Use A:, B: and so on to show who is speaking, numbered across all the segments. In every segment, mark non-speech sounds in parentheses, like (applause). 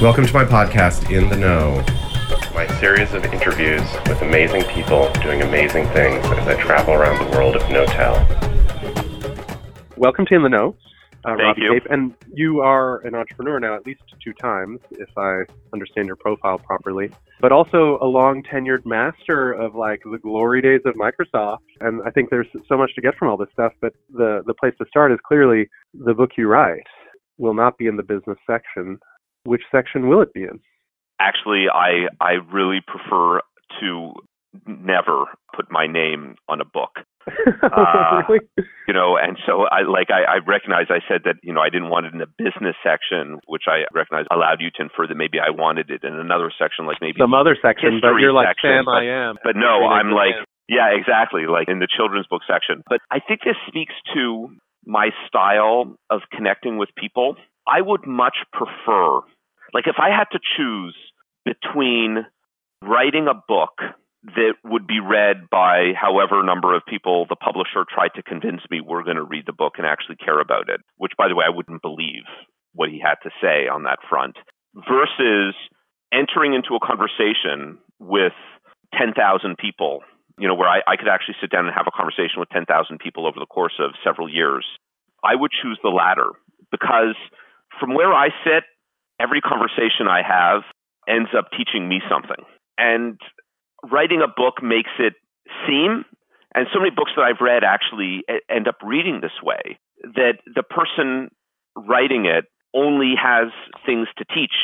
A: Welcome to my podcast, In the Know. My series of interviews with amazing people doing amazing things as I travel around the world of no-tell.
B: Welcome to In the Know. Uh,
C: Thank
B: Robbie
C: you.
B: Cape. And you are an entrepreneur now at least two times, if I understand your profile properly, but also a long tenured master of like the glory days of Microsoft. And I think there's so much to get from all this stuff, but the, the place to start is clearly the book you write will not be in the business section. Which section will it be in?
C: Actually, I I really prefer to never put my name on a book. (laughs) Uh,
B: really?
C: You know, and so I like I, I recognize I said that you know I didn't want it in the business section, which I recognize allowed you to infer that maybe I wanted it in another section, like maybe
B: Some other section, but you're like
C: section,
B: Sam
C: but-
B: I am.
C: But no, I'm like,
B: man.
C: yeah, exactly, like in the children's book section. But I think this speaks to my style of connecting with people. I would much prefer, like, if I had to choose between writing a book that would be read by however number of people the publisher tried to convince me we're going to read the book and actually care about it, which, by the way, I wouldn't believe what he had to say on that front, versus entering into a conversation with 10,000 people, you know, where I, I could actually sit down and have a conversation with 10,000 people over the course of several years, I would choose the latter. Because from where I sit, every conversation I have ends up teaching me something. And writing a book makes it seem, and so many books that I've read actually end up reading this way, that the person writing it only has things to teach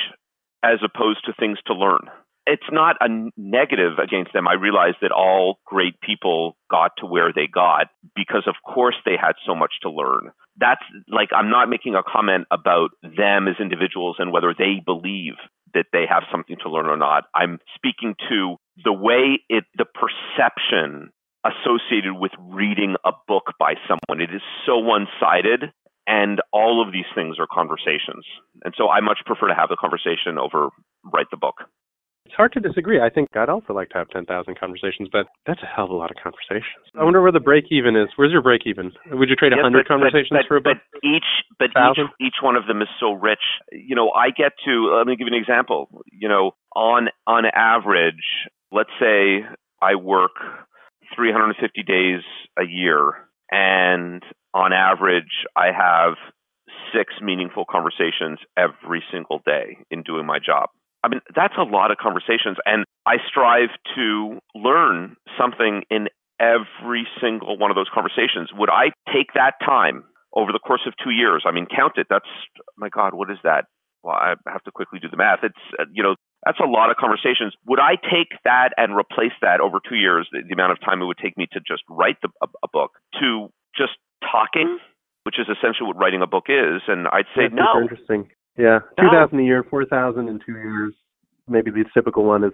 C: as opposed to things to learn. It's not a negative against them. I realize that all great people got to where they got because, of course, they had so much to learn. That's like, I'm not making a comment about them as individuals and whether they believe that they have something to learn or not. I'm speaking to the way it, the perception associated with reading a book by someone. It is so one sided and all of these things are conversations. And so I much prefer to have the conversation over write the book.
B: It's hard to disagree. I think I'd also like to have 10,000 conversations, but that's a hell of a lot of conversations. I wonder where the break even is. Where's your break even? Would you trade a 100
C: but-
B: conversations
C: but,
B: for a book?
C: But each, but each, each one of them is so rich. You know, I get to. Let me give you an example. You know, on on average, let's say I work 350 days a year, and on average, I have six meaningful conversations every single day in doing my job. I mean, that's a lot of conversations, and I strive to learn something in every single one of those conversations. Would I take that time over the course of two years? I mean, count it. That's my God, what is that? Well, I have to quickly do the math. It's uh, you know that's a lot of conversations. Would I take that and replace that over two years? The, the amount of time it would take me to just write the, a, a book to just talking, which is essentially what writing a book is. And I'd say
B: That's
C: no.
B: interesting. Yeah,
C: No.
B: 2,000 a year, 4,000 in two years. Maybe the typical one is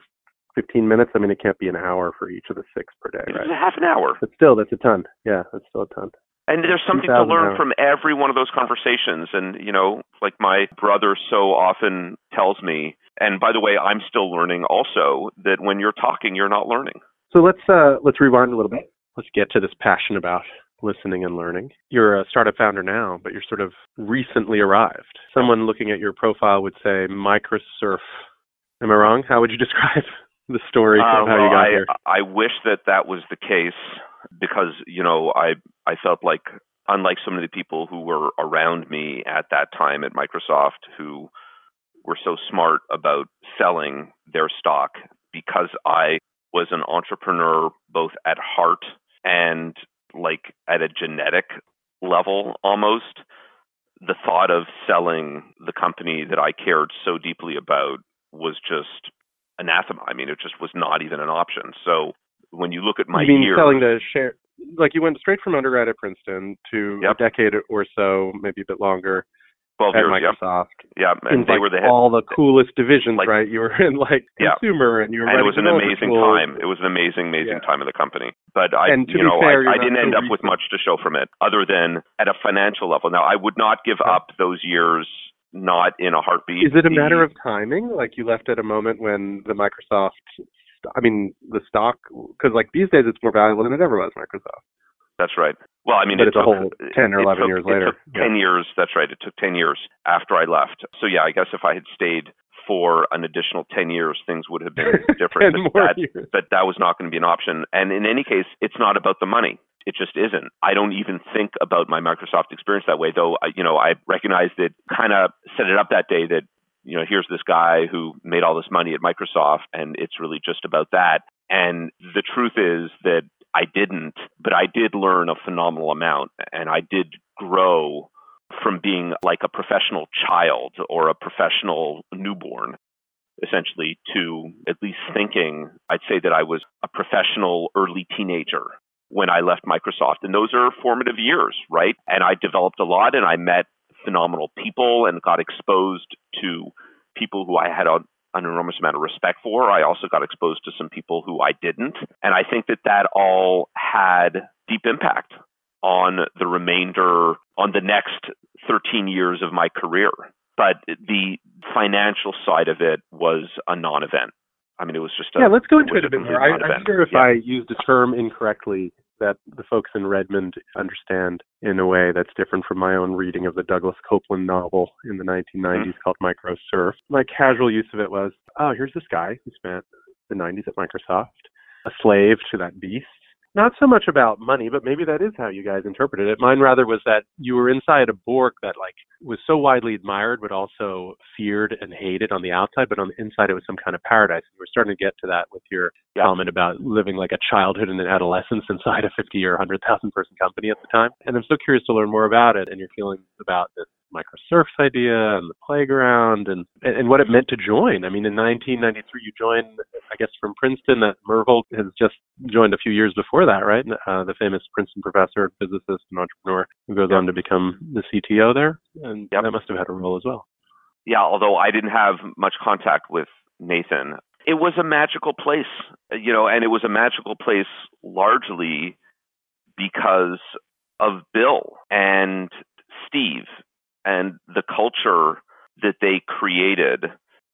B: 15 minutes. I mean, it can't be an hour for each of the six per day,
C: It's
B: right?
C: a half an hour.
B: But still, that's a ton. Yeah, that's still a ton.
C: And there's something to learn
B: hours.
C: from every one of those conversations. And, you know, like my brother so often tells me, and by the way, I'm still learning also, that when you're talking, you're not learning.
B: So let's uh, let's rewind a little bit. Let's get to this passion about listening and learning. You're a startup founder now, but you're sort of recently arrived. Someone looking at your profile would say microserf. Am I wrong? How would you (laughs) describe the story
C: Uh,
B: of how
C: well,
B: you got
C: I,
B: here?
C: I wish that that was the case because, you know, I, I felt like, unlike so many of the people who were around me at that time at Microsoft who were so smart about selling their stock because I was an entrepreneur both at heart and like at a genetic level almost. The thought of selling the company that I cared so deeply about was just anathema. I mean, it just was not even an option. So when you look at my
B: you mean
C: years,
B: selling the share? Like you went straight from undergrad at Princeton to
C: Yep.
B: a decade or so, maybe a bit longer,
C: 12
B: at
C: years, yeah,
B: Microsoft.
C: yeah,
B: in
C: and they
B: like
C: were the head,
B: all the coolest divisions,
C: like-
B: right? You were in like
C: Yeah.
B: consumer, and you were
C: and it was an amazing
B: schools.
C: time. It was an amazing, amazing
B: Yeah.
C: time of the company. But I, you know,
B: fair,
C: I, I didn't end up with much to show from it, other than at a financial level. Now, I would not give
B: Yeah.
C: up those years, not in a heartbeat.
B: Is it a matter of timing? Like you left at a moment when the Microsoft, I mean, the stock, because like these days it's more valuable than it ever was, Microsoft.
C: That's right. Well, I mean,
B: But
C: it
B: it's a whole 10 or 11
C: took-
B: years
C: it
B: later.
C: took
B: Yeah.
C: 10 years. That's right. It took 10 years after I left. So yeah, I guess if I had stayed for an additional 10 years, things would have been (laughs) different. But,
B: more
C: that,
B: years.
C: but that was not going to be an option. And in any case, it's not about the money. It just isn't. I don't even think about my Microsoft experience that way, though. I, you know, I recognized it, kind of set it up that day that you know, here's this guy who made all this money at Microsoft, and it's really just about that. And the truth is that I didn't, but I did learn a phenomenal amount, and I did grow from being like a professional child or a professional newborn, essentially, to at least thinking, I'd say that I was a professional early teenager when I left Microsoft. And those are formative years, right? And I developed a lot and I met phenomenal people and got exposed to people who I had an enormous amount of respect for. I also got exposed to some people who I didn't. And I think that that all had deep impact on the remainder, on the next 13 years of my career. But the financial side of it was a non event. I mean, it was just a,
B: yeah, let's go into it a bit more. I. I'm sure if
C: Yeah.
B: I used a term incorrectly that the folks in Redmond understand in a way that's different from my own reading of the Douglas Coupland novel in the 1990s
C: Mm-hmm.
B: called Micro Surf. My casual use of it was, oh, here's this guy who spent the 90s at Microsoft, a slave to that beast. Not so much about money, but maybe that is how you guys interpreted it. Mine rather was that you were inside a Borg that like was so widely admired, but also feared and hated on the outside, but on the inside it was some kind of paradise. You were starting to get to that with your
C: Yeah.
B: comment about living like a childhood and an adolescence inside a 50 or 100,000 person company at the time. And I'm so curious to learn more about it and your feelings about this microserfs idea and the playground and, and what it meant to join. I mean, in 1993, you joined, I guess, from Princeton. Nathan Myhrvold has just joined a few years before that, right? Uh, the famous Princeton professor, physicist, and entrepreneur who goes
C: Yep.
B: on to become the CTO there, and
C: Yep.
B: that must have had a role as well.
C: yeah, although I didn't have much contact with Nathan, it was a magical place, you know, and it was a magical place largely because of Bill and Steve and the culture that they created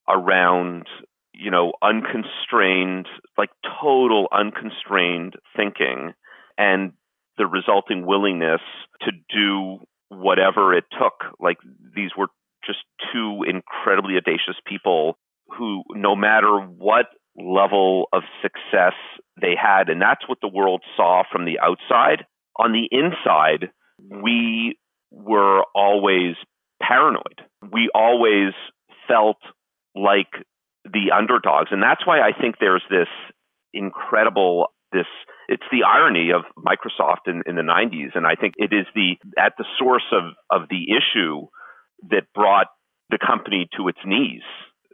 C: around, you know, unconstrained, like total unconstrained thinking and the resulting willingness to do whatever it took. Like these were just two incredibly audacious people who, no matter what level of success they had, and that's what the world saw from the outside, on the inside, we were always paranoid. We always felt like the underdogs. And that's why I think there's this incredible this it's the irony of Microsoft in, in the 90s and I think it is the at the source of of the issue that brought the company to its knees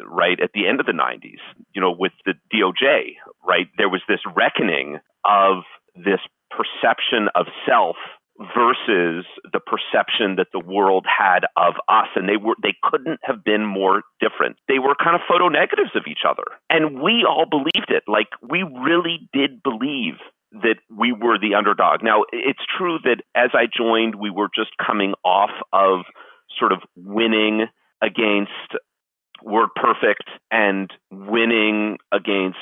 C: right at the end of the 90s you know with the DOJ right there was this reckoning of this perception of self versus the perception that the world had of us and they were they couldn't have been more different. They were kind of photo negatives of each other. And we all believed it. Like we really did believe that we were the underdog. Now it's true that as i joined we were just coming off of sort of winning against WordPerfect and winning against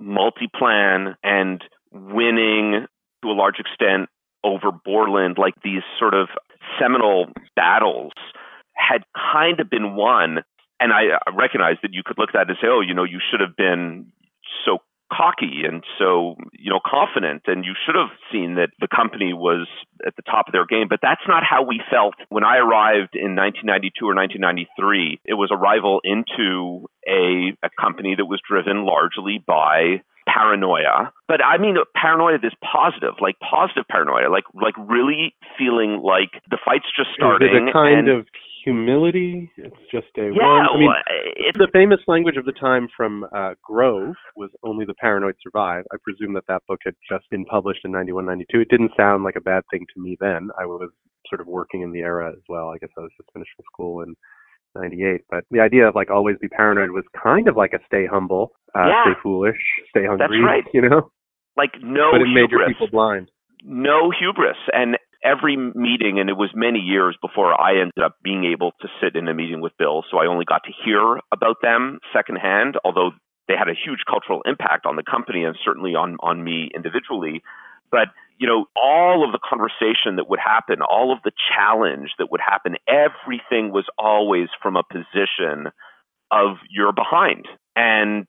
C: multiplan and winning to a large extent over Borland, like these sort of seminal battles had kind of been won. And I recognize that you could look at that and say, oh, you know, you should have been so cocky and so, you know, confident and you should have seen that the company was at the top of their game. But that's not how we felt when I arrived in 1992 or 1993. It was arrival into a, a company that was driven largely by paranoia but i mean paranoia that's positive like positive paranoia like like really feeling like the fight's just starting
B: Is it a kind
C: and,
B: of humility? It's just a
C: yeah
B: one. I mean,
C: well, it's
B: the famous language of the time from uh, Grove was only the paranoid survive. I presume that that book had just been published in 91, 92. It didn't sound like a bad thing to me then. I was sort of working in the era as well. I guess I was just finishing school in 98. But the idea of like always be paranoid was kind of like a stay humble, uh,
C: Yeah.
B: stay foolish, stay hungry, That's
C: right.
B: you know?
C: like no
B: but it made your people blind.
C: no hubris and every meeting and it was many years before i ended up being able to sit in a meeting with bill so i only got to hear about them secondhand although they had a huge cultural impact on the company and certainly on on me individually but you know all of the conversation that would happen all of the challenge that would happen everything was always from a position of you're behind. And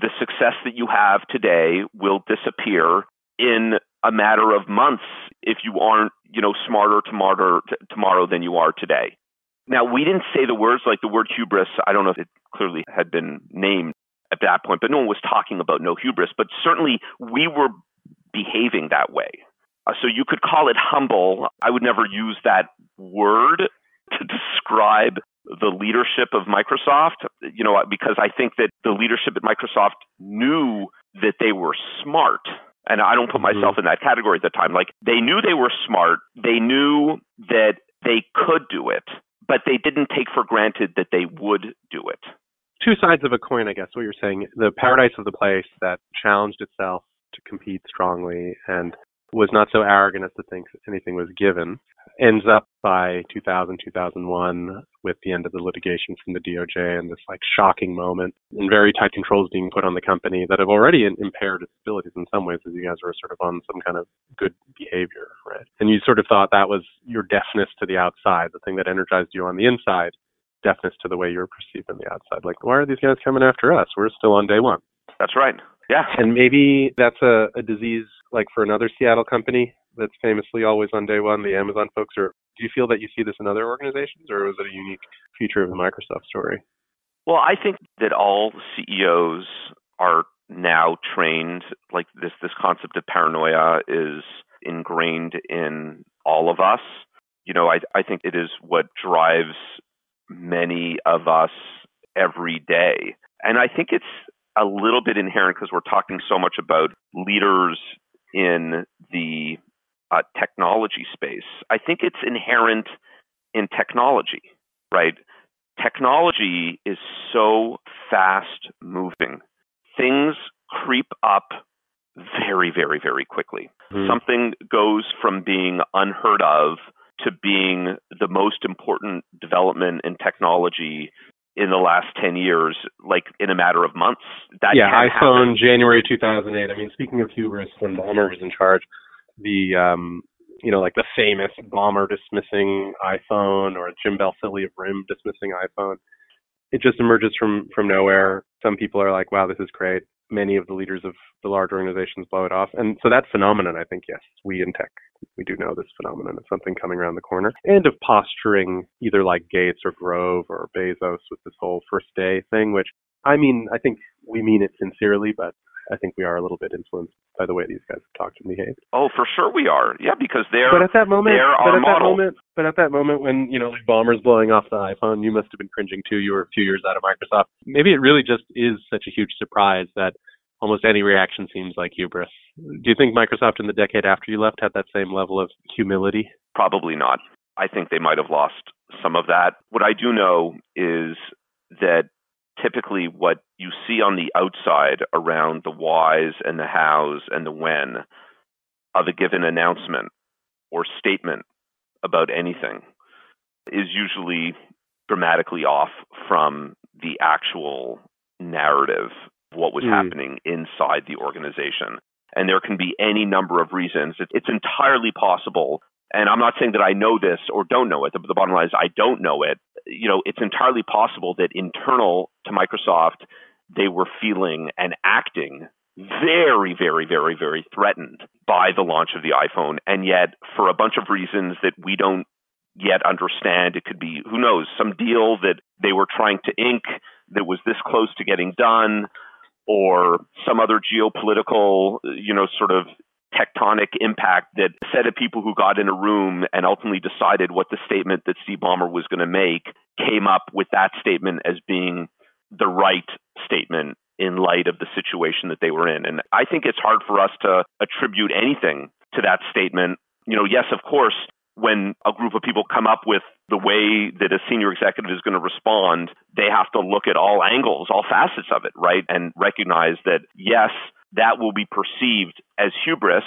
C: the success that you have today will disappear in a matter of months if you aren't, you know, smarter tomorrow tomorrow than you are today. Now, we didn't say the words like the word hubris. I don't know if it clearly had been named at that point, but no one was talking about no hubris. But certainly we were behaving that way. Uh, so you could call it humble. I would never use that word to describe the leadership of Microsoft, you know, because I think that the leadership at Microsoft knew that they were smart. And I don't put mm-hmm. myself in that category at the time. Like they knew they were smart. They knew that they could do it, but they didn't take for granted that they would do it.
B: Two sides of a coin, I guess, what you're saying. The paradise of the place that challenged itself to compete strongly and was not so arrogant as to think anything was given, ends up by 2000, 2001 with the end of the litigation from the DOJ and this like shocking moment and very tight controls being put on the company that have already impaired its abilities in some ways as you guys were sort of on some kind of good behavior, right? And you sort of thought that was your deafness to the outside, the thing that energized you on the inside, deafness to the way you were perceived on the outside. Like, why are these guys coming after us? We're still on day one.
C: That's right. Yeah.
B: And maybe that's a, a disease like for another Seattle company that's famously always on day one, the Amazon folks, are do you feel that you see this in other organizations, or was it a unique feature of the Microsoft story?
C: Well, I think that all CEOs are now trained. Like this, this concept of paranoia is ingrained in all of us. You know, I, I think it is what drives many of us every day. And I think it's a little bit inherent because we're talking so much about leaders in the uh, technology space. I think it's inherent in technology, right? Technology is so fast moving. Things creep up very, very, very quickly. Mm. Something goes from being unheard of to being the most important development in technology in the last 10 years, like in a matter of months.
B: That yeah, iPhone, happen. January 2008. I mean, speaking of hubris, when Ballmer was in charge, the, um, you know, like the famous Ballmer dismissing iPhone or Jim Balsillie of RIM dismissing iPhone, it just emerges from, from nowhere. Some people are like, wow, this is great many of the leaders of the large organizations blow it off. And so that phenomenon, I think, yes, we in tech, we do know this phenomenon of something coming around the corner and of posturing either like Gates or Grove or Bezos with this whole first day thing, which I mean, I think we mean it sincerely, but I think we are a little bit influenced by the way these guys have talked and behaved.
C: Oh, for sure we are. Yeah, because they're
B: but at that moment,
C: but
B: at
C: model.
B: that moment, but at that moment when you know like Ballmer's blowing off the iPhone, you must have been cringing too. You were a few years out of Microsoft. Maybe it really just is such a huge surprise that almost any reaction seems like hubris. Do you think Microsoft in the decade after you left had that same level of humility?
C: Probably not. I think they might have lost some of that. What I do know is that typically what you see on the outside around the whys and the hows and the when of a given announcement or statement about anything is usually dramatically off from the actual narrative of what was mm. happening inside the organization. And there can be any number of reasons. It's entirely possible. And I'm not saying that I know this or don't know it. The, the bottom line is I don't know it. You know, it's entirely possible that internal to Microsoft, they were feeling and acting very, very, very, very threatened by the launch of the iPhone. And yet, for a bunch of reasons that we don't yet understand, it could be, who knows, some deal that they were trying to ink that was this close to getting done, or some other geopolitical, you know, sort of tectonic impact that a set of people who got in a room and ultimately decided what the statement that Steve Ballmer was going to make came up with that statement as being the right statement in light of the situation that they were in. And I think it's hard for us to attribute anything to that statement. You know, yes, of course, when a group of people come up with the way that a senior executive is going to respond, they have to look at all angles, all facets of it, right? And recognize that, yes, that will be perceived as hubris,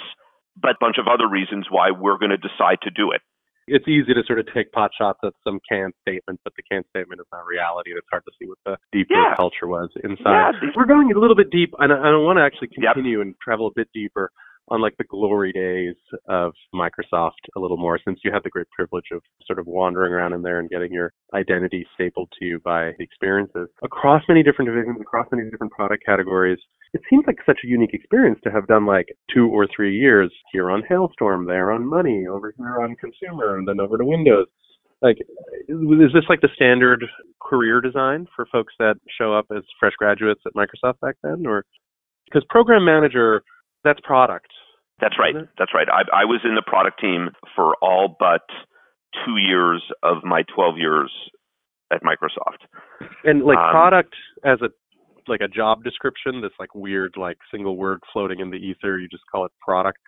C: but a bunch of other reasons why we're going to decide to do it.
B: It's easy to sort of take pot shots at some canned statement, but the canned statement is not reality. and It's hard to see what the deeper
C: yeah.
B: culture was inside. Yeah. We're going a little bit deep, and I, I want to actually continue yep. and travel a bit deeper on like the glory days of Microsoft a little more since you had the great privilege of sort of wandering around in there and getting your identity stapled to you by the experiences across many different divisions, across many different product categories. It seems like such a unique experience to have done like two or three years here on Hailstorm, there on Money, over here on Consumer, and then over to Windows. Like, is this like the standard career design for folks that show up as fresh graduates at Microsoft back then, or because program manager that's product.
C: That's right. That's right. I, I was in the product team for all but two years of my 12 years at Microsoft.
B: And like um, product as a like a job description, this like weird like single word floating in the ether. You just call it product.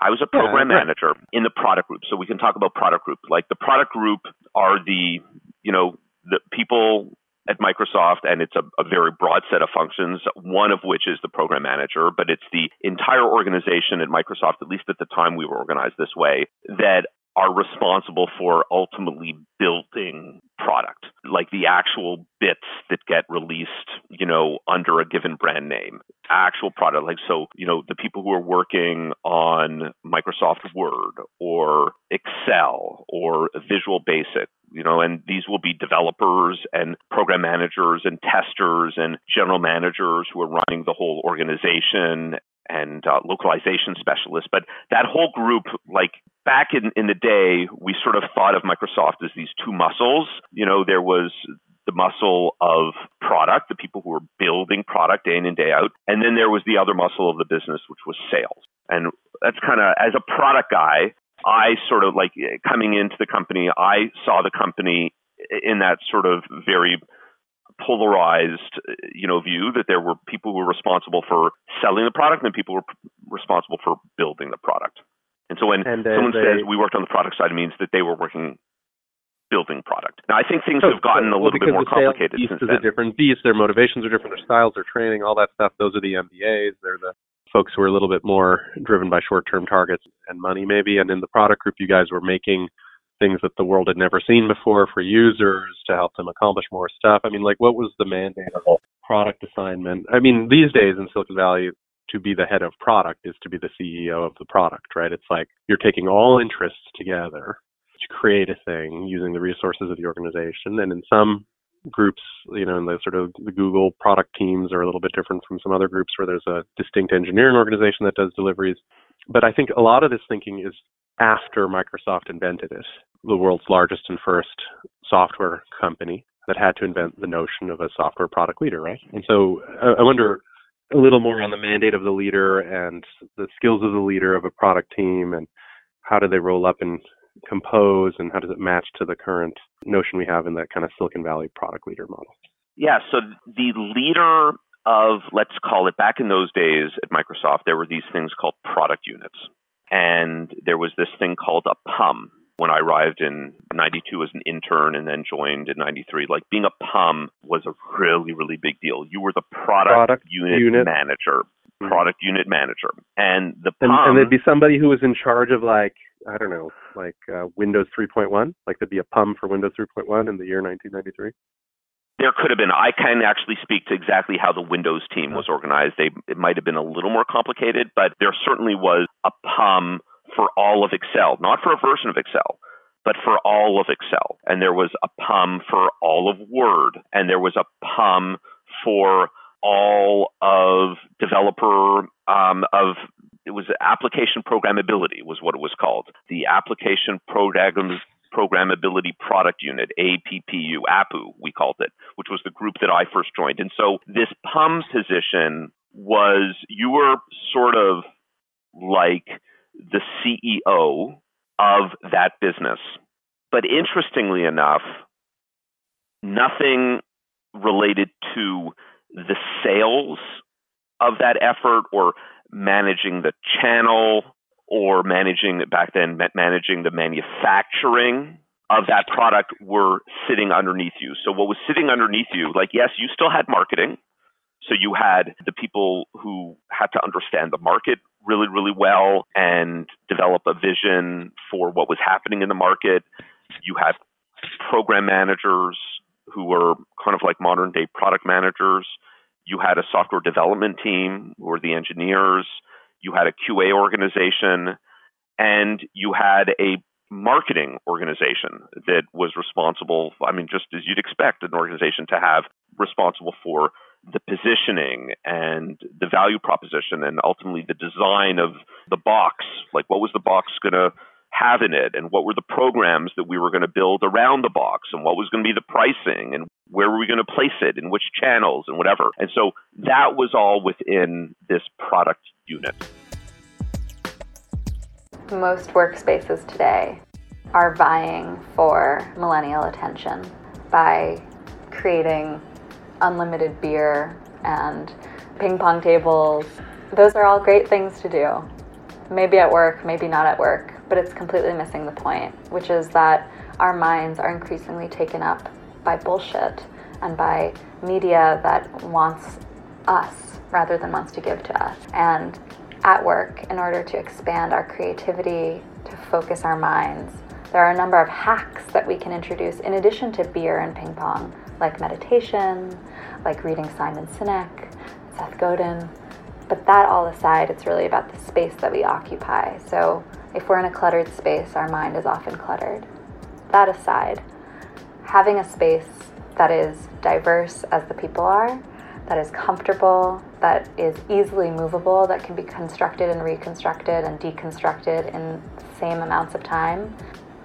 C: I was a program yeah, manager in the product group, so we can talk about product group. Like the product group are the you know the people at Microsoft, and it's a, a, very broad set of functions, one of which is the program manager, but it's the entire organization at Microsoft, at least at the time we were organized this way, that are responsible for ultimately building product, like the actual bits that get released, you know, under a given brand name, actual product. Like, so, you know, the people who are working on Microsoft Word or Excel or Visual Basic, you know, and these will be developers and program managers and testers and general managers who are running the whole organization and uh, localization specialists. But that whole group, like back in, in the day, we sort of thought of Microsoft as these two muscles. You know, there was the muscle of product, the people who were building product day in and day out. And then there was the other muscle of the business, which was sales. And that's kind of, as a product guy, I sort of like coming into the company, I saw the company in that sort of very polarized, you know, view that there were people who were responsible for selling the product and people were responsible for building the product. And so when and, someone they, says we worked on the product side, it means that they were working building product. Now I think things so, have gotten
B: so,
C: a little
B: well,
C: bit more complicated
B: since then. a different beast. Their motivations are different. Their styles, their training, all that stuff. Those are the MBAs. They're the folks who are a little bit more driven by short-term targets and money, maybe. And in the product group, you guys were making things that the world had never seen before for users to help them accomplish more stuff. I mean, like, what was the mandate of product assignment? I mean, these days in Silicon Valley, to be the head of product is to be the CEO of the product, right? It's like you're taking all interests together to create a thing using the resources of the organization. And in some groups, you know, and the sort of the Google product teams are a little bit different from some other groups where there's a distinct engineering organization that does deliveries. But I think a lot of this thinking is after Microsoft invented it, the world's largest and first software company that had to invent the notion of a software product leader, right? And so uh, I wonder a little more on the mandate of the leader and the skills of the leader of a product team and how do they roll up and compose and how does it match to the current notion we have in that kind of Silicon Valley product leader model?
C: Yeah, so the leader of, let's call it back in those days at Microsoft, there were these things called product units and there was this thing called a PUM when I arrived in 92 as an intern and then joined in 93. Like being a PUM was a really, really big deal. You were the product, product unit, unit, manager, mm-hmm. product unit manager. And the PUM.
B: And, and, there'd be somebody who was in charge of like, I don't know, like uh, Windows 3.1. Like there'd be a PUM for Windows 3.1 in the year 1993
C: there could have been. I can actually speak to exactly how the Windows team was organized. They, it might have been a little more complicated, but there certainly was a PUM for all of Excel, not for a version of Excel, but for all of Excel. And there was a PUM for all of Word, and there was a PUM for all of developer um, of it was application programmability was what it was called. The application program Programmability Product Unit, APPU, APU, we called it, which was the group that I first joined. And so this PUM position was you were sort of like the CEO of that business. But interestingly enough, nothing related to the sales of that effort or managing the channel or managing back then managing the manufacturing of that product were sitting underneath you. So what was sitting underneath you, like yes, you still had marketing. So you had the people who had to understand the market really, really well and develop a vision for what was happening in the market. You had program managers who were kind of like modern day product managers. You had a software development team or the engineers you had a QA organization, and you had a marketing organization that was responsible. I mean, just as you'd expect an organization to have responsible for the positioning and the value proposition and ultimately the design of the box. Like, what was the box going to have in it? And what were the programs that we were going to build around the box? And what was going to be the pricing? And where were we going to place it? In which channels and whatever? And so that was all within this product unit.
D: Most workspaces today are vying for millennial attention by creating unlimited beer and ping pong tables. Those are all great things to do. Maybe at work, maybe not at work, but it's completely missing the point, which is that our minds are increasingly taken up by bullshit and by media that wants us rather than wants to give to us. And at work, in order to expand our creativity, to focus our minds, there are a number of hacks that we can introduce in addition to beer and ping pong like meditation, like reading Simon Sinek, Seth Godin. But that all aside, it's really about the space that we occupy. So if we're in a cluttered space, our mind is often cluttered. That aside, having a space that is diverse as the people are, that is comfortable, that is easily movable, that can be constructed and reconstructed and deconstructed in the same amounts of time,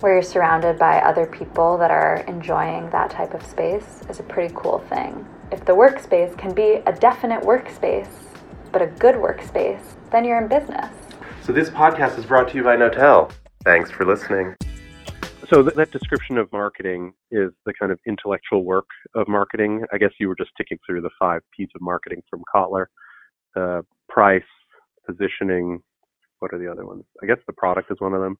D: where you're surrounded by other people that are enjoying that type of space is a pretty cool thing. If the workspace can be a definite workspace, but a good workspace, then you're in business.
A: So this podcast is brought to you by Notel. Thanks for listening.
B: So th- that description of marketing is the kind of intellectual work of marketing. I guess you were just ticking through the five P's of marketing from Kotler: uh, price, positioning. What are the other ones? I guess the product is one of them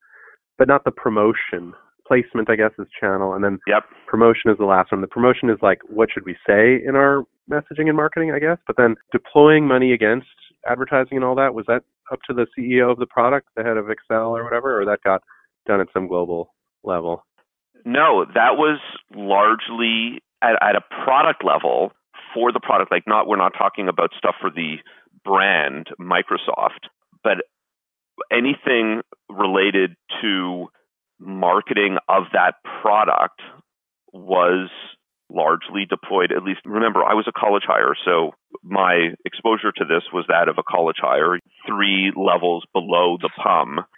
B: but not the promotion. Placement, I guess, is channel, and then
C: yep.
B: promotion is the last one. The promotion is like, what should we say in our messaging and marketing, I guess. But then deploying money against advertising and all that was that up to the CEO of the product, the head of Excel or whatever, or that got done at some global level?
C: No, that was largely at, at a product level for the product. Like, not we're not talking about stuff for the brand Microsoft, but anything related to marketing of that product was largely deployed at least remember i was a college hire so my exposure to this was that of a college hire. Three levels below the pum (laughs)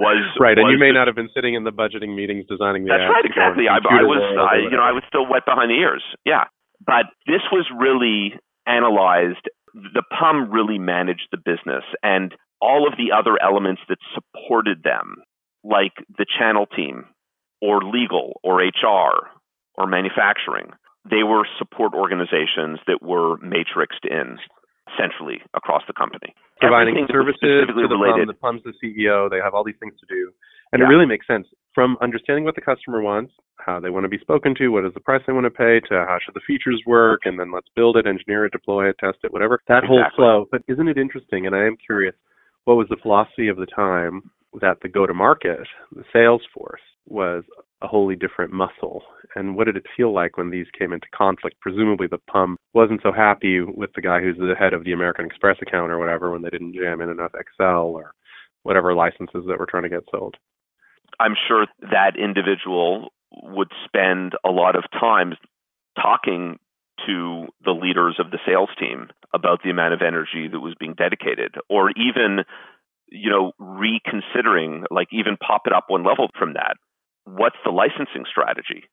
C: was
B: right
C: and
B: you may not have been sitting in the budgeting meetings designing the
C: that's right exactly. I, I, was I, you know i was still wet behind the ears yeah. But this was really analyzed the pum really managed the business and all of the other elements that supported them, like the channel team or legal or HR or manufacturing. They were support organizations that were matrixed in centrally across the company.
B: Providing services to the related. PUM, the PUM's the CEO, they have all these things to do. And yeah. it really makes sense from understanding what the customer wants, how they want to be spoken to, what is the price they want to pay, to how should the features work, and then let's build it, engineer it, deploy it, test it, whatever. That exactly. whole flow. But isn't it interesting? And I am curious what was the philosophy of the time that the go to market, the sales force, was a wholly different muscle? And what did it feel like when these came into conflict? Presumably, the PUM wasn't so happy with the guy who's the head of the American Express account or whatever when they didn't jam in enough Excel or whatever licenses that were trying to get sold.
C: I'm sure that individual would spend a lot of time talking to the leaders of the sales team about the amount of energy that was being dedicated or even you know reconsidering like even pop it up one level from that what's the licensing strategy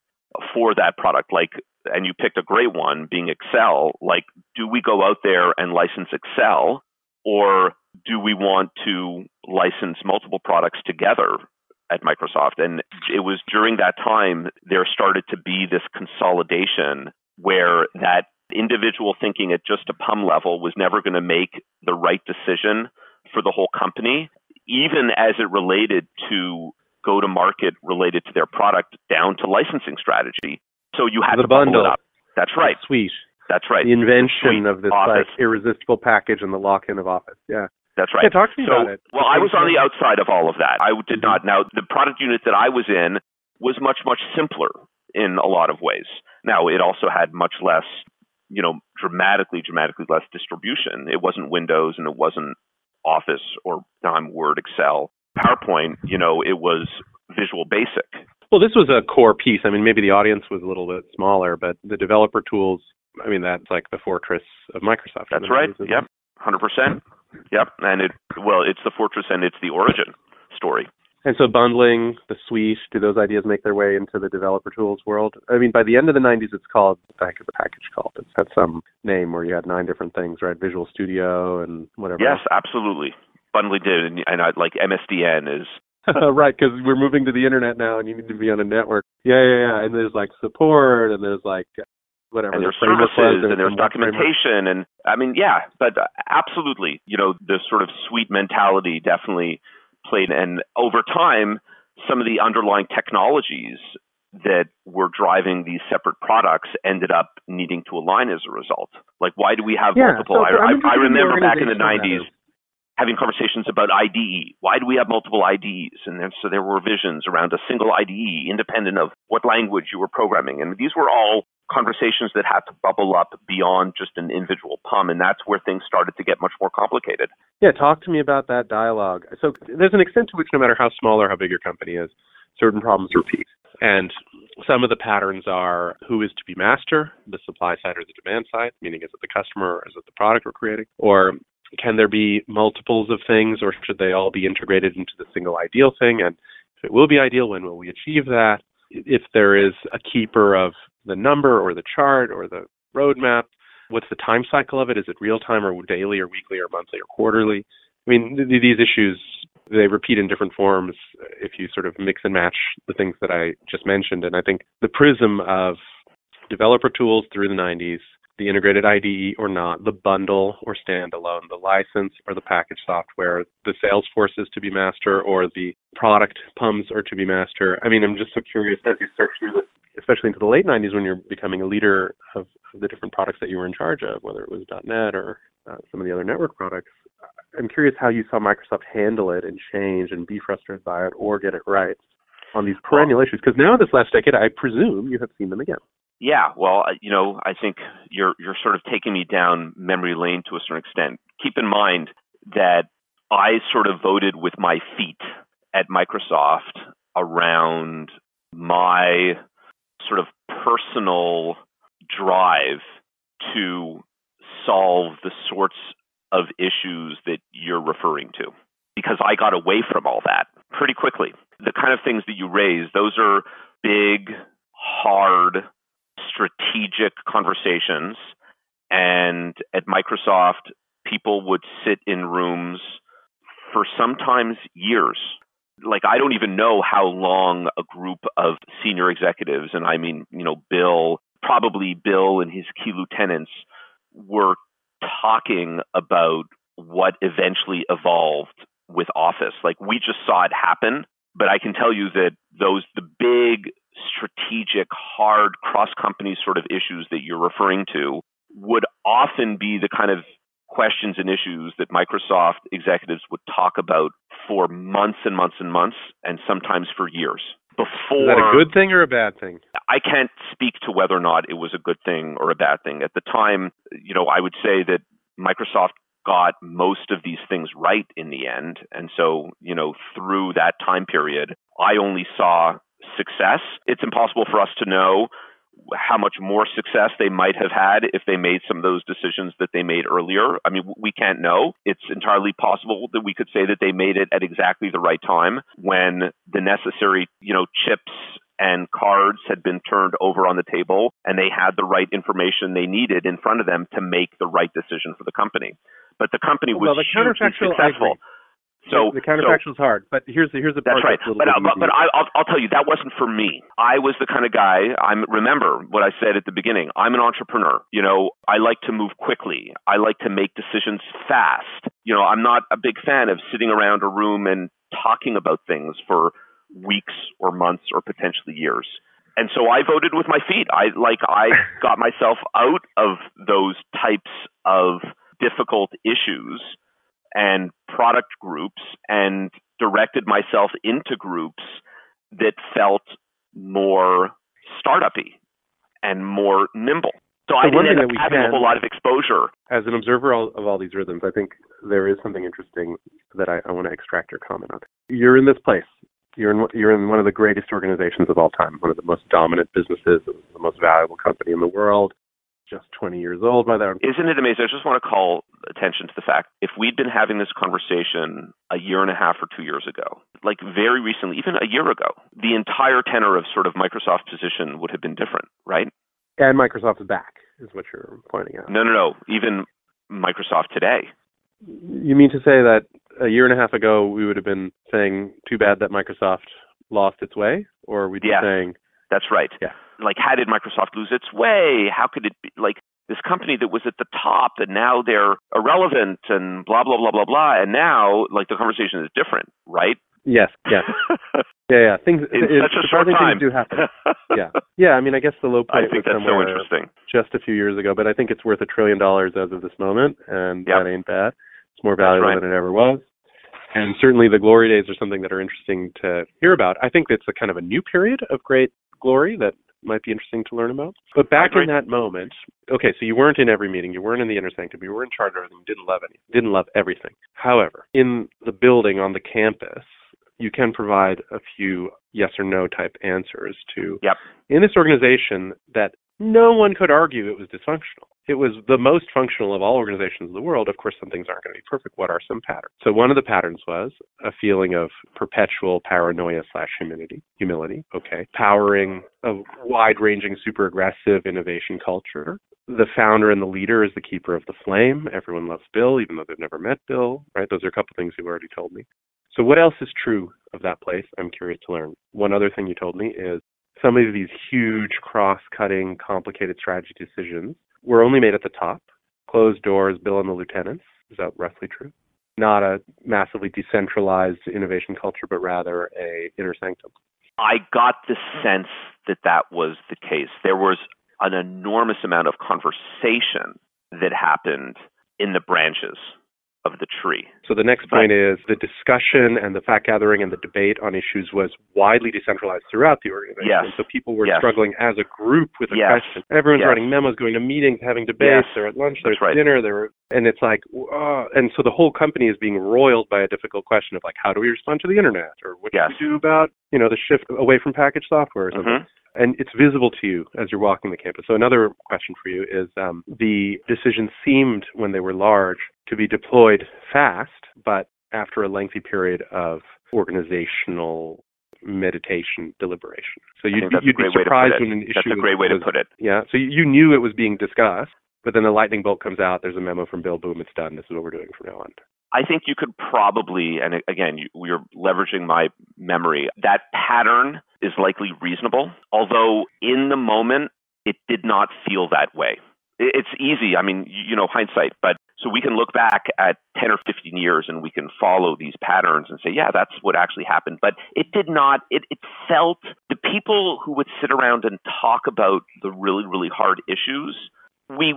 C: for that product? Like and you picked a great one being excel like do we go out there and license excel or do we want to license multiple products together at Microsoft? And it was during that time there started to be this consolidation where that individual thinking at just a PUM level was never going to make the right decision for the whole company, even as it related to go to market related to their product down to licensing strategy. So you had
B: the
C: to
B: bundle
C: it up. That's right.
B: Sweet.
C: That's right.
B: The invention
C: Suite
B: of this like irresistible package and the lock in of Office. Yeah.
C: That's right.
B: Yeah, talk to me
C: so,
B: about it.
C: Well, I was on the outside of all of that. I did
B: Mm-hmm.
C: not. Now, the product unit that I was in was much, much simpler in a lot of ways. Now, it also had much less, you know, dramatically, dramatically less distribution. It wasn't Windows and it wasn't Office or time Word, Excel. PowerPoint, you know, it was Visual Basic.
B: Well, this was a core piece. I mean, maybe the audience was a little bit smaller, but the developer tools, I mean, that's like the fortress of Microsoft.
C: That's right. Yep. 100%. Yep. And it, well, it's the fortress and it's the origin story.
B: And so bundling the suite, do those ideas make their way into the developer tools world? I mean, by the end of the 90s, it's called, back of the package called, it's had some name where you had nine different things, right? Visual Studio and whatever.
C: Yes, else. absolutely. Bundling did, and, and I, like MSDN is (laughs)
B: right, because we're moving to the internet now, and you need to be on a network. Yeah, yeah, yeah. And there's like support, and there's like whatever.
C: And there's services, and, and there's documentation, framework. and I mean, yeah, but uh, absolutely, you know, the sort of suite mentality definitely played. And over time, some of the underlying technologies that were driving these separate products ended up needing to align as a result. Like, why do we have
B: yeah,
C: multiple?
B: So
C: I,
B: I,
C: I remember back in the 90s having conversations about IDE. Why do we have multiple IDEs? And then, so there were visions around a single IDE, independent of what language you were programming. And these were all conversations that had to bubble up beyond just an individual PUM, and that's where things started to get much more complicated.
B: Yeah, talk to me about that dialogue. So there's an extent to which, no matter how small or how big your company is, certain problems repeat. And some of the patterns are who is to be master, the supply side or the demand side, meaning is it the customer or is it the product we're creating? Or can there be multiples of things or should they all be integrated into the single ideal thing? And if it will be ideal, when will we achieve that? If there is a keeper of the number or the chart or the roadmap, what's the time cycle of it? Is it real time or daily or weekly or monthly or quarterly? I mean, th- these issues they repeat in different forms if you sort of mix and match the things that I just mentioned. And I think the prism of developer tools through the 90s, the integrated IDE or not, the bundle or standalone, the license or the package software, the Salesforce is to be master or the product PUMs are to be master. I mean, I'm just so curious as you search through this especially into the late 90s when you're becoming a leader of, the different products that you were in charge of, whether it was .NET or uh, some of the other network products. I'm curious how you saw Microsoft handle it and change and be frustrated by it or get it right on these perennial issues. Because now, this last decade, I presume you have seen them again.
C: Yeah, well, you know, I think you're you're sort of taking me down memory lane to a certain extent. Keep in mind that I sort of voted with my feet at Microsoft around my sort of personal drive to solve the sorts of issues that you're referring to because I got away from all that pretty quickly. The kind of things that you raise, those are big, hard, strategic conversations. And at Microsoft, people would sit in rooms for sometimes years like I don't even know how long a group of senior executives, and I mean, you know, Bill, probably Bill and his key lieutenants were talking about what eventually evolved with Office. Like we just saw it happen, but I can tell you that those the big strategic hard cross company sort of issues that you're referring to would often be the kind of questions and issues that Microsoft executives would talk about for months and months and months, and sometimes for years. Before,
B: Is that a good thing or a bad thing?
C: I can't speak to whether or not it was a good thing or a bad thing. At the time, you know, I would say that Microsoft got most of these things right in the end. And so, you know, through that time period, I only saw success. It's impossible for us to know how much more success they might have had if they made some of those decisions that they made earlier. I mean, we can't know. It's entirely possible that we could say that they made it at exactly the right time when the necessary, you know, chips and cards had been turned over on the table and they had the right information they needed in front of them to make the right decision for the company. But the company was
B: well, the
C: hugely successful. So
B: the counterfactual
C: so,
B: is hard, but here's the here's the part
C: that's right.
B: That's
C: but uh, but, but I, will I'll tell you that wasn't for me. I was the kind of guy. I'm remember what I said at the beginning. I'm an entrepreneur. You know, I like to move quickly. I like to make decisions fast. You know, I'm not a big fan of sitting around a room and talking about things for weeks or months or potentially years. And so I voted with my feet. I like I (laughs) got myself out of those types of difficult issues and product groups and directed myself into groups that felt more startupy and more nimble. So I
B: one
C: didn't end up having a whole lot of exposure.
B: As an observer of all these rhythms, I think there is something interesting that I, I want to extract your comment on. You're in this place. You're in you're in one of the greatest organizations of all time, one of the most dominant businesses, the most valuable company in the world. Just 20 years old by that.
C: Isn't it amazing? I just want to call attention to the fact if we'd been having this conversation a year and a half or two years ago, like very recently, even a year ago, the entire tenor of sort of Microsoft's position would have been different, right?
B: And Microsoft is back, is what you're pointing out.
C: No, no, no. Even Microsoft today.
B: You mean to say that a year and a half ago we would have been saying, "Too bad that Microsoft lost its way," or we'd be saying,
C: That's right.
B: Yeah.
C: Like, how did Microsoft lose its way? How could it be like this company that was at the top and now they're irrelevant and blah, blah, blah, blah, blah. And now, like, the conversation is different, right?
B: "Yes, yes, (laughs) yeah, yeah." Things
C: In
B: it-
C: such a short time.
B: things do happen. (laughs) yeah, yeah. I mean, I guess the low point I
C: think
B: was
C: that's so interesting.
B: just a few years ago, but I think it's worth a trillion dollars as of this moment, and
C: Yep.
B: that ain't bad. It's more valuable
C: right.
B: than it ever was. And certainly the glory days are something that are interesting to hear about. I think it's a kind of a new period of great glory that might be interesting to learn about. But back in that moment, okay, so you weren't in every meeting, you weren't in the inner sanctum, you were in charge of everything, you didn't love any, didn't love everything. However, in the building on the campus, you can provide a few yes or no type answers to
C: Yep.
B: in this organization that no one could argue it was dysfunctional. It was the most functional of all organizations in the world. Of course, some things aren't going to be perfect. What are some patterns? So one of the patterns was a feeling of perpetual paranoia slash humility. Humility, okay, powering a wide-ranging, super aggressive innovation culture. The founder and the leader is the keeper of the flame. Everyone loves Bill, even though they've never met Bill. Right? Those are a couple things you've already told me. So what else is true of that place? I'm curious to learn. One other thing you told me is some of these huge cross-cutting, complicated strategy decisions were only made at the top. Closed doors, Bill and the lieutenants. Is that roughly true? Not a massively decentralized innovation culture, but rather a inner sanctum.
C: I got the sense that that was the case. There was an enormous amount of conversation that happened in the branches of the tree.
B: So the next point is the discussion and the fact gathering and the debate on issues was widely decentralized throughout the organization.
C: Yes.
B: So people were
C: Yes.
B: struggling as a group with a
C: Yes.
B: question. Everyone's
C: Yes.
B: writing memos, going to meetings, having debates. They're at lunch,
C: That's
B: they're at
C: right.
B: dinner, they're and it's like, uh, and so the whole company is being roiled by a difficult question of like, how do we respond to the internet, or what
C: Yes.
B: do we do about you know the shift away from packaged software or something
C: Mhm.
B: and it's visible to you as you're walking the campus. So another question for you is um, the decision seemed when they were large to be deployed fast, but after a lengthy period of organizational meditation deliberation. So you'd,
C: think that's a
B: you'd be
C: great way to put
B: surprised when an issue
C: That's a great way
B: was,
C: to put it.
B: yeah. So you- you knew it was being discussed, but then the lightning bolt comes out. There's a memo from Bill Boom. It's done. This is what we're doing from now on.
C: I think you could probably, and again, you, we're leveraging my memory, that pattern is likely reasonable, although in the moment, it did not feel that way. It's easy, I mean, you you know, hindsight, but so we can look back at 10 or 15 years and we can follow these patterns and say, yeah, that's what actually happened. But it did not, it, it felt the people who would sit around and talk about the really, really hard issues we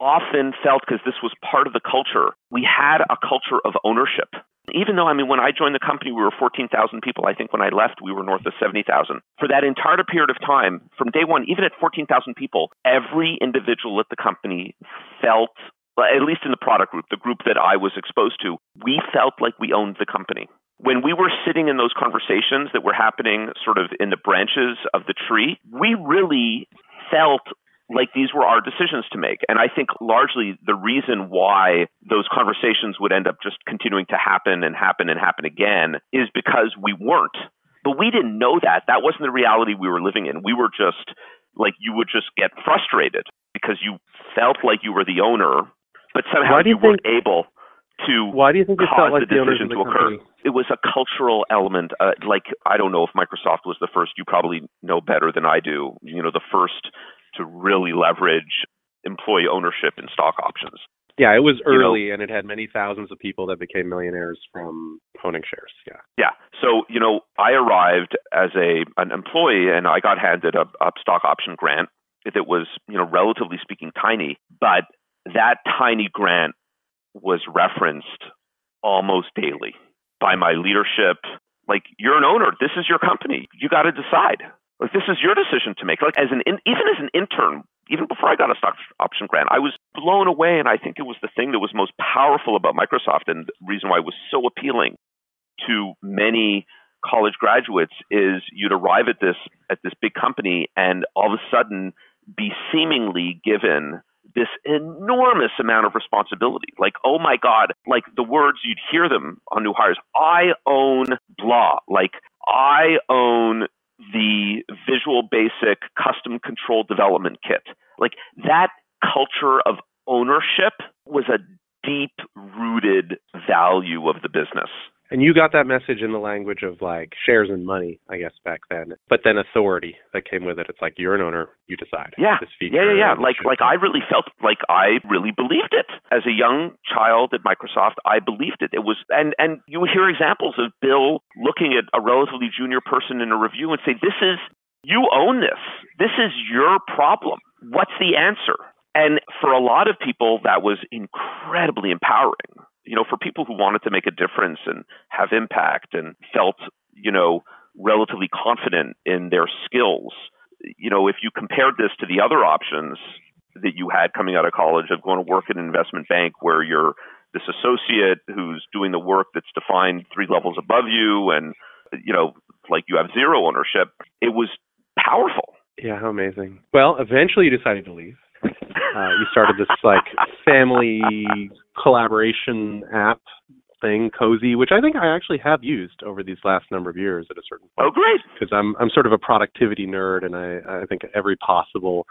C: often felt because this was part of the culture, we had a culture of ownership. Even though, I mean, when I joined the company, we were 14,000 people. I think when I left, we were north of 70,000. For that entire period of time, from day one, even at 14,000 people, every individual at the company felt, at least in the product group, the group that I was exposed to, we felt like we owned the company. When we were sitting in those conversations that were happening sort of in the branches of the tree, we really felt like these were our decisions to make. And I think largely the reason why those conversations would end up just continuing to happen and happen and happen again is because we weren't. But we didn't know that. That wasn't the reality we were living in. We were just like you would just get frustrated because you felt like you were the owner, but somehow
B: do you
C: weren't able to
B: Why do you think it
C: cause
B: felt like
C: the
B: the
C: decision
B: the
C: to occur.
B: company?
C: It was a cultural element. Uh, like I don't know if Microsoft was the first. You probably know better than I do. You know, the first to really leverage employee ownership and stock options.
B: Yeah, it was
C: You know-
B: early, and it had many thousands of people that became millionaires from owning shares. Yeah.
C: Yeah. So you know, I arrived as a an employee, and I got handed a, a stock option grant that was you know relatively speaking tiny, but that tiny grant was referenced almost daily by my leadership. Like you're an owner. This is your company. You got to decide. Like this is your decision to make. Like as an in, even as an intern, even before I got a stock option grant, I was blown away. And I think it was the thing that was most powerful about Microsoft and the reason why it was so appealing to many college graduates is you'd arrive at this at this big company and all of a sudden be seemingly given this enormous amount of responsibility. Like, oh my God, like the words you'd hear them on new hires, I own blah. Like, I own the Visual Basic custom control development kit. Like, that culture of ownership was a deep rooted value of the business.
B: And you got that message in the language of like shares and money, I guess back then. But then authority that came with it. It's like you're an owner, you decide.
C: Yeah, yeah, yeah, yeah. Like, like I really felt like I really believed it as a young child at Microsoft. I believed it. It was, and and you hear examples of Bill looking at a relatively junior person in a review and say, "This is you own this. This is your problem. What's the answer?" And for a lot of people, that was incredibly empowering you know, for people who wanted to make a difference and have impact and felt, you know, relatively confident in their skills, you know, if you compared this to the other options that you had coming out of college of going to work at an investment bank where you're this associate who's doing the work that's defined three levels above you and, you know, like you have zero ownership, it was powerful.
B: Yeah, how amazing. Well, eventually you decided to leave. Uh, you started this like family collaboration app thing, Cozi, which I think I actually have used over these last number of years at a certain point.
C: Oh, great!
B: Because I'm I'm sort of a productivity nerd, and I I think every possible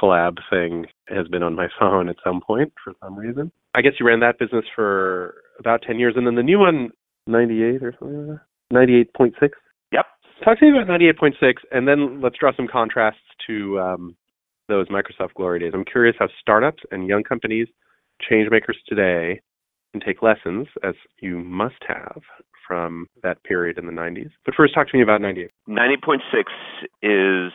B: collab thing has been on my (laughs) phone at some point for some reason. I guess you ran that business for about ten years, and then the new one, ninety eight or something like that, 98.6.
C: Yep.
B: Talk to me about 98.6, and then let's draw some contrasts to um, those Microsoft glory days. I'm curious how startups and young companies, change makers today, can take lessons, as you must have, from that period in the 90s. But first, talk to me about 98.
C: 90.6 is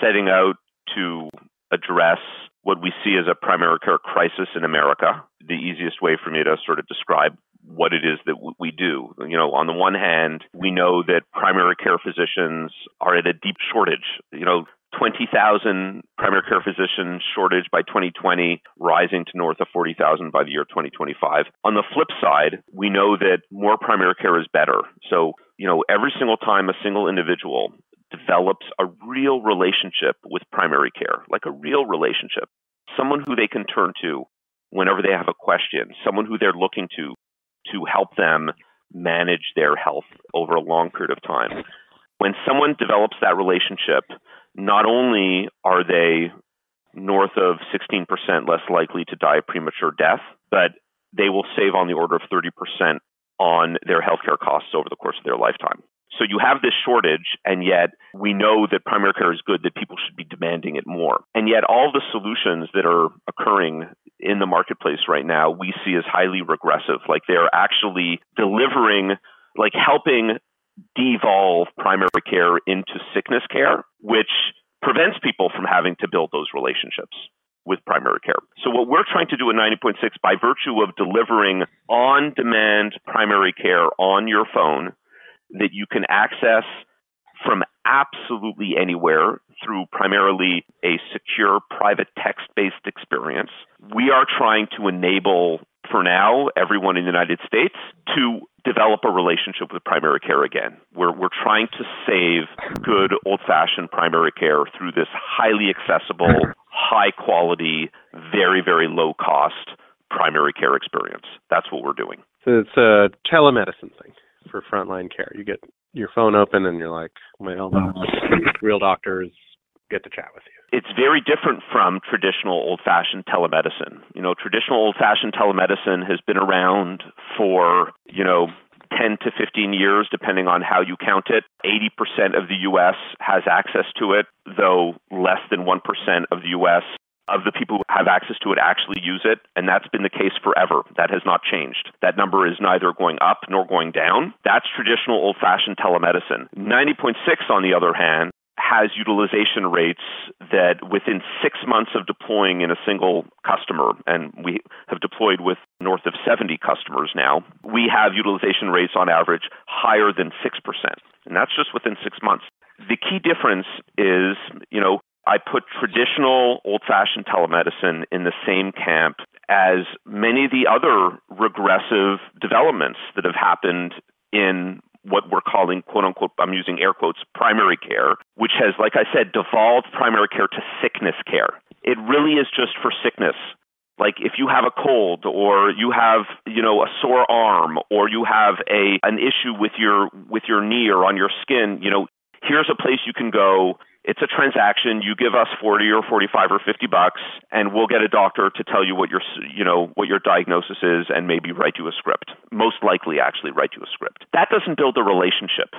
C: setting out to address what we see as a primary care crisis in America. The easiest way for me to sort of describe what it is that we do. You know, on the one hand, we know that primary care physicians are at a deep shortage. You know, 20,000 primary care physician shortage by 2020, rising to north of 40,000 by the year 2025. On the flip side, we know that more primary care is better. So, you know, every single time a single individual develops a real relationship with primary care, like a real relationship, someone who they can turn to whenever they have a question, someone who they're looking to to help them manage their health over a long period of time. When someone develops that relationship, not only are they north of 16% less likely to die a premature death, but they will save on the order of 30% on their healthcare costs over the course of their lifetime. So you have this shortage, and yet we know that primary care is good, that people should be demanding it more. And yet all the solutions that are occurring in the marketplace right now, we see as highly regressive. Like they're actually delivering, like helping devolve primary care into sickness care, which prevents people from having to build those relationships with primary care. So what we're trying to do in 98.6 by virtue of delivering on demand primary care on your phone that you can access from absolutely anywhere through primarily a secure private text based experience. We are trying to enable for now, everyone in the United States to develop a relationship with primary care again. We're, we're trying to save good old fashioned primary care through this highly accessible, high quality, very, very low cost primary care experience. That's what we're doing.
B: So it's a telemedicine thing for frontline care. You get your phone open and you're like, well, real doctors get to chat with you
C: it's very different from traditional old fashioned telemedicine. You know, traditional old fashioned telemedicine has been around for, you know, 10 to 15 years, depending on how you count it. 80% of the U.S. has access to it, though less than 1% of the U.S. of the people who have access to it actually use it. And that's been the case forever. That has not changed. That number is neither going up nor going down. That's traditional old fashioned telemedicine. 98.6, on the other hand, has utilization rates that within six months of deploying in a single customer, and we have deployed with north of 70 customers now, we have utilization rates on average higher than 6%. And that's just within six months. The key difference is, you know, I put traditional old fashioned telemedicine in the same camp as many of the other regressive developments that have happened in what we're calling quote unquote, I'm using air quotes, primary care, which has, like I said, devolved primary care to sickness care. It really is just for sickness. Like if you have a cold or you have, you know, a sore arm or you have a an issue with your with your knee or on your skin, you know, here's a place you can go it's a transaction. You give us 40 or 45 or 50 bucks and we'll get a doctor to tell you what your you know what your diagnosis is and maybe write you a script. Most likely actually write you a script. That doesn't build a relationship.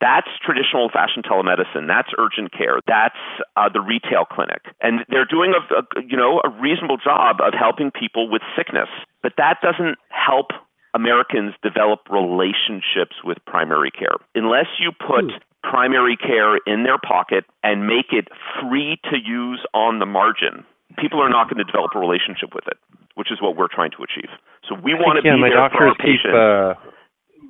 C: That's traditional old-fashioned telemedicine. That's urgent care. That's uh, the retail clinic, and they're doing a, a you know a reasonable job of helping people with sickness. But that doesn't help Americans develop relationships with primary care unless you put hmm primary care in their pocket and make it free to use on the margin, people are not going to develop a relationship with it, which is what we're trying to achieve. So we want to
B: yeah,
C: be
B: my
C: there
B: doctors
C: for our
B: keep uh,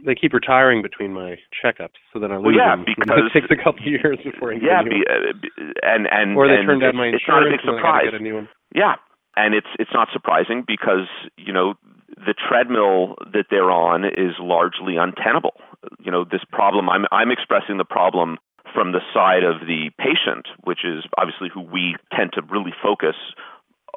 B: they keep retiring between my checkups, so then I lose
C: well, yeah,
B: them.
C: because
B: it takes a couple of years before I can
C: yeah, be, uh, and and
B: or they
C: and
B: turn down my insurance.
C: it's not a big surprise.
B: get a new one.
C: Yeah, and it's it's not surprising because you know the treadmill that they're on is largely untenable. You know, this problem I'm I'm expressing the problem from the side of the patient, which is obviously who we tend to really focus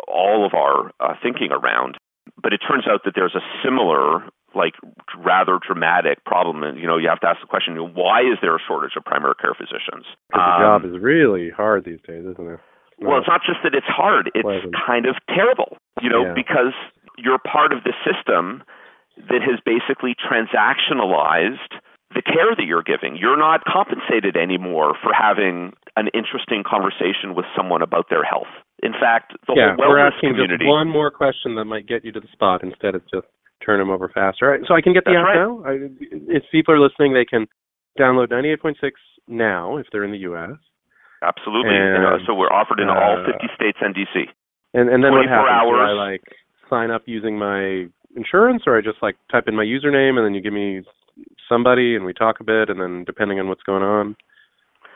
C: all of our uh, thinking around. But it turns out that there's a similar, like rather dramatic problem. And you know, you have to ask the question: you know, Why is there a shortage of primary care physicians?
B: the
C: Um,
B: job is really hard these days, isn't it?
C: well, it's not just that it's hard; it's
B: Pleasant.
C: kind of terrible. You know,
B: Yeah.
C: because you're part of the system that has basically transactionalized the care that you're giving. You're not compensated anymore for having an interesting conversation with someone about their health. In fact, the
B: yeah,
C: whole
B: we're
C: wellness
B: asking
C: community.
B: just one more question that might get you to the spot instead of just turn them over faster. All right, so I can get the
C: That's
B: app
C: right.
B: now. I, if people are listening, they can download 98.6 now if they're in the U.S.
C: Absolutely.
B: And,
C: You know, so we're offered in all
B: uh,
C: 50 states and DC.
B: And and then what
C: 24
B: happens? Do I like sign up using my insurance, or I just like type in my username and then you give me somebody and we talk a bit, and then depending on what's going on,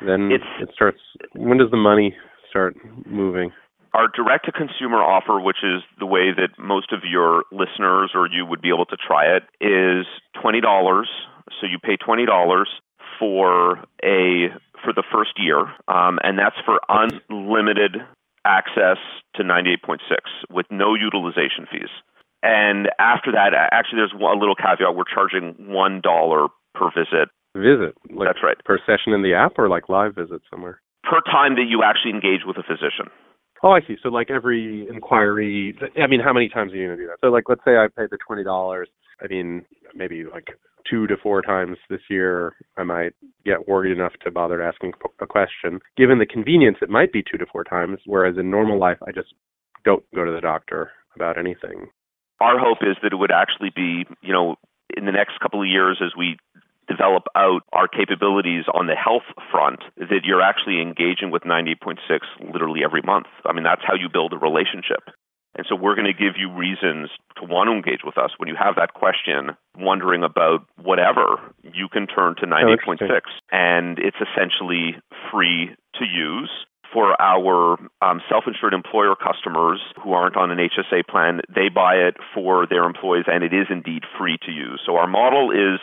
B: then
C: It's-
B: it starts. When does the money start moving?
C: Our direct to consumer offer, which is the way that most of your listeners or you would be able to try it, is $20. So you pay $20 for a for the first year, um, and that's for unlimited access to 98.6 with no utilization fees. And after that, actually, there's a little caveat. We're charging one dollar per visit.
B: Visit, like
C: That's right.
B: per session in the app, or like live visit somewhere.
C: Per time that you actually engage with a physician.
B: Oh, I see. So like every inquiry, I mean, how many times are you going to do that? So like, let's say I pay the twenty dollars. I mean, maybe like two to four times this year, I might get worried enough to bother asking a question. Given the convenience, it might be two to four times. Whereas in normal life, I just don't go to the doctor about anything.
C: Our hope is that it would actually be, you know, in the next couple of years as we develop out our capabilities on the health front, that you're actually engaging with 98.6 literally every month. I mean, that's how you build a relationship. And so we're going to give you reasons to want to engage with us. When you have that question, wondering about whatever, you can turn to 98.6.
B: interesting.
C: and it's essentially free to use for our um, self-insured employer customers who aren't on an HSA plan, they buy it for their employees, and it is indeed free to use. So our model is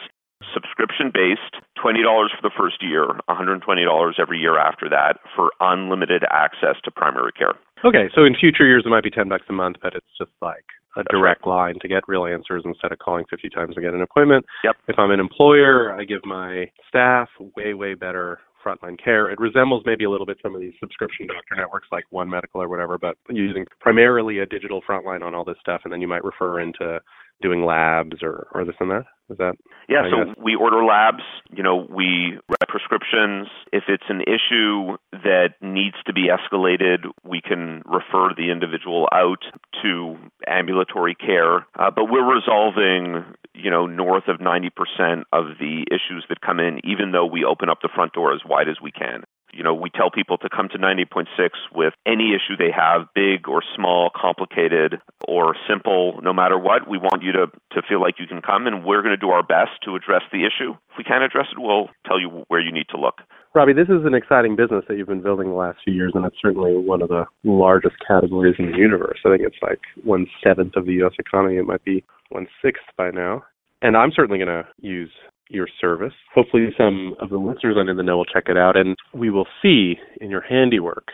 C: subscription-based, twenty dollars for the first year, one hundred twenty dollars every year after that for unlimited access to primary care.
B: Okay, so in future years, it might be ten bucks a month, but it's just like a direct line to get real answers instead of calling 50 times to get an appointment.
C: Yep.
B: If I'm an employer, I give my staff way, way better frontline care. It resembles maybe a little bit some of these subscription doctor networks like One Medical or whatever, but using primarily a digital frontline on all this stuff, and then you might refer into doing labs or, or this and that. Is that?
C: Yeah, so
B: guess.
C: we order labs, you know, we write prescriptions. If it's an issue that needs to be escalated, we can refer the individual out to ambulatory care. Uh, but we're resolving, you know, north of 90% of the issues that come in, even though we open up the front door as wide as we can. You know, we tell people to come to 98.6 with any issue they have, big or small, complicated or simple, no matter what. We want you to, to feel like you can come, and we're going to do our best to address the issue. If we can't address it, we'll tell you where you need to look.
B: Robbie, this is an exciting business that you've been building the last few years, and it's certainly one of the largest categories in the universe. I think it's like one seventh of the U.S. economy. It might be one sixth by now. And I'm certainly going to use your service. Hopefully, some of the listeners In the Know will check it out, and we will see in your handiwork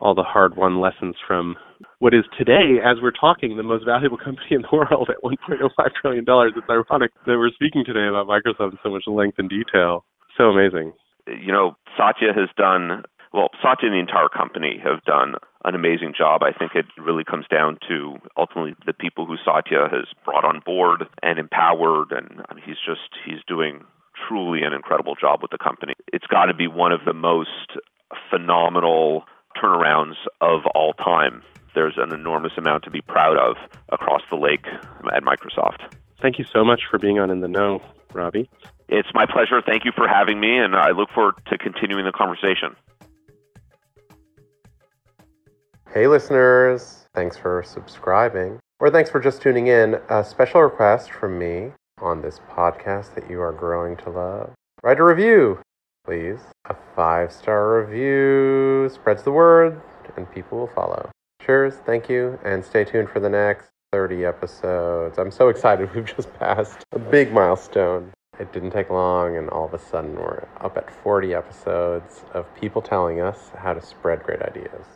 B: all the hard won lessons from what is today, as we're talking, the most valuable company in the world at $1.05 trillion. It's ironic that we're speaking today about Microsoft in so much length and detail. So amazing.
C: You know, Satya has done, well, Satya and the entire company have done an amazing job. I think it really comes down to ultimately the people who Satya has brought on board and empowered, and I mean, he's just, he's doing truly an incredible job with the company. It's got to be one of the most phenomenal turnarounds of all time. There's an enormous amount to be proud of across the lake at Microsoft.
B: Thank you so much for being on In the Know, Robbie.
C: It's my pleasure. Thank you for having me, and I look forward to continuing the conversation.
E: Hey, listeners. Thanks for subscribing, or thanks for just tuning in. A special request from me on this podcast that you are growing to love. Write a review, please. A five star review spreads the word, and people will follow. Cheers, thank you, and stay tuned for the next 30 episodes. I'm so excited. (laughs) We've just passed a big milestone. It didn't take long, and all of a sudden, we're up at 40 episodes of people telling us how to spread great ideas.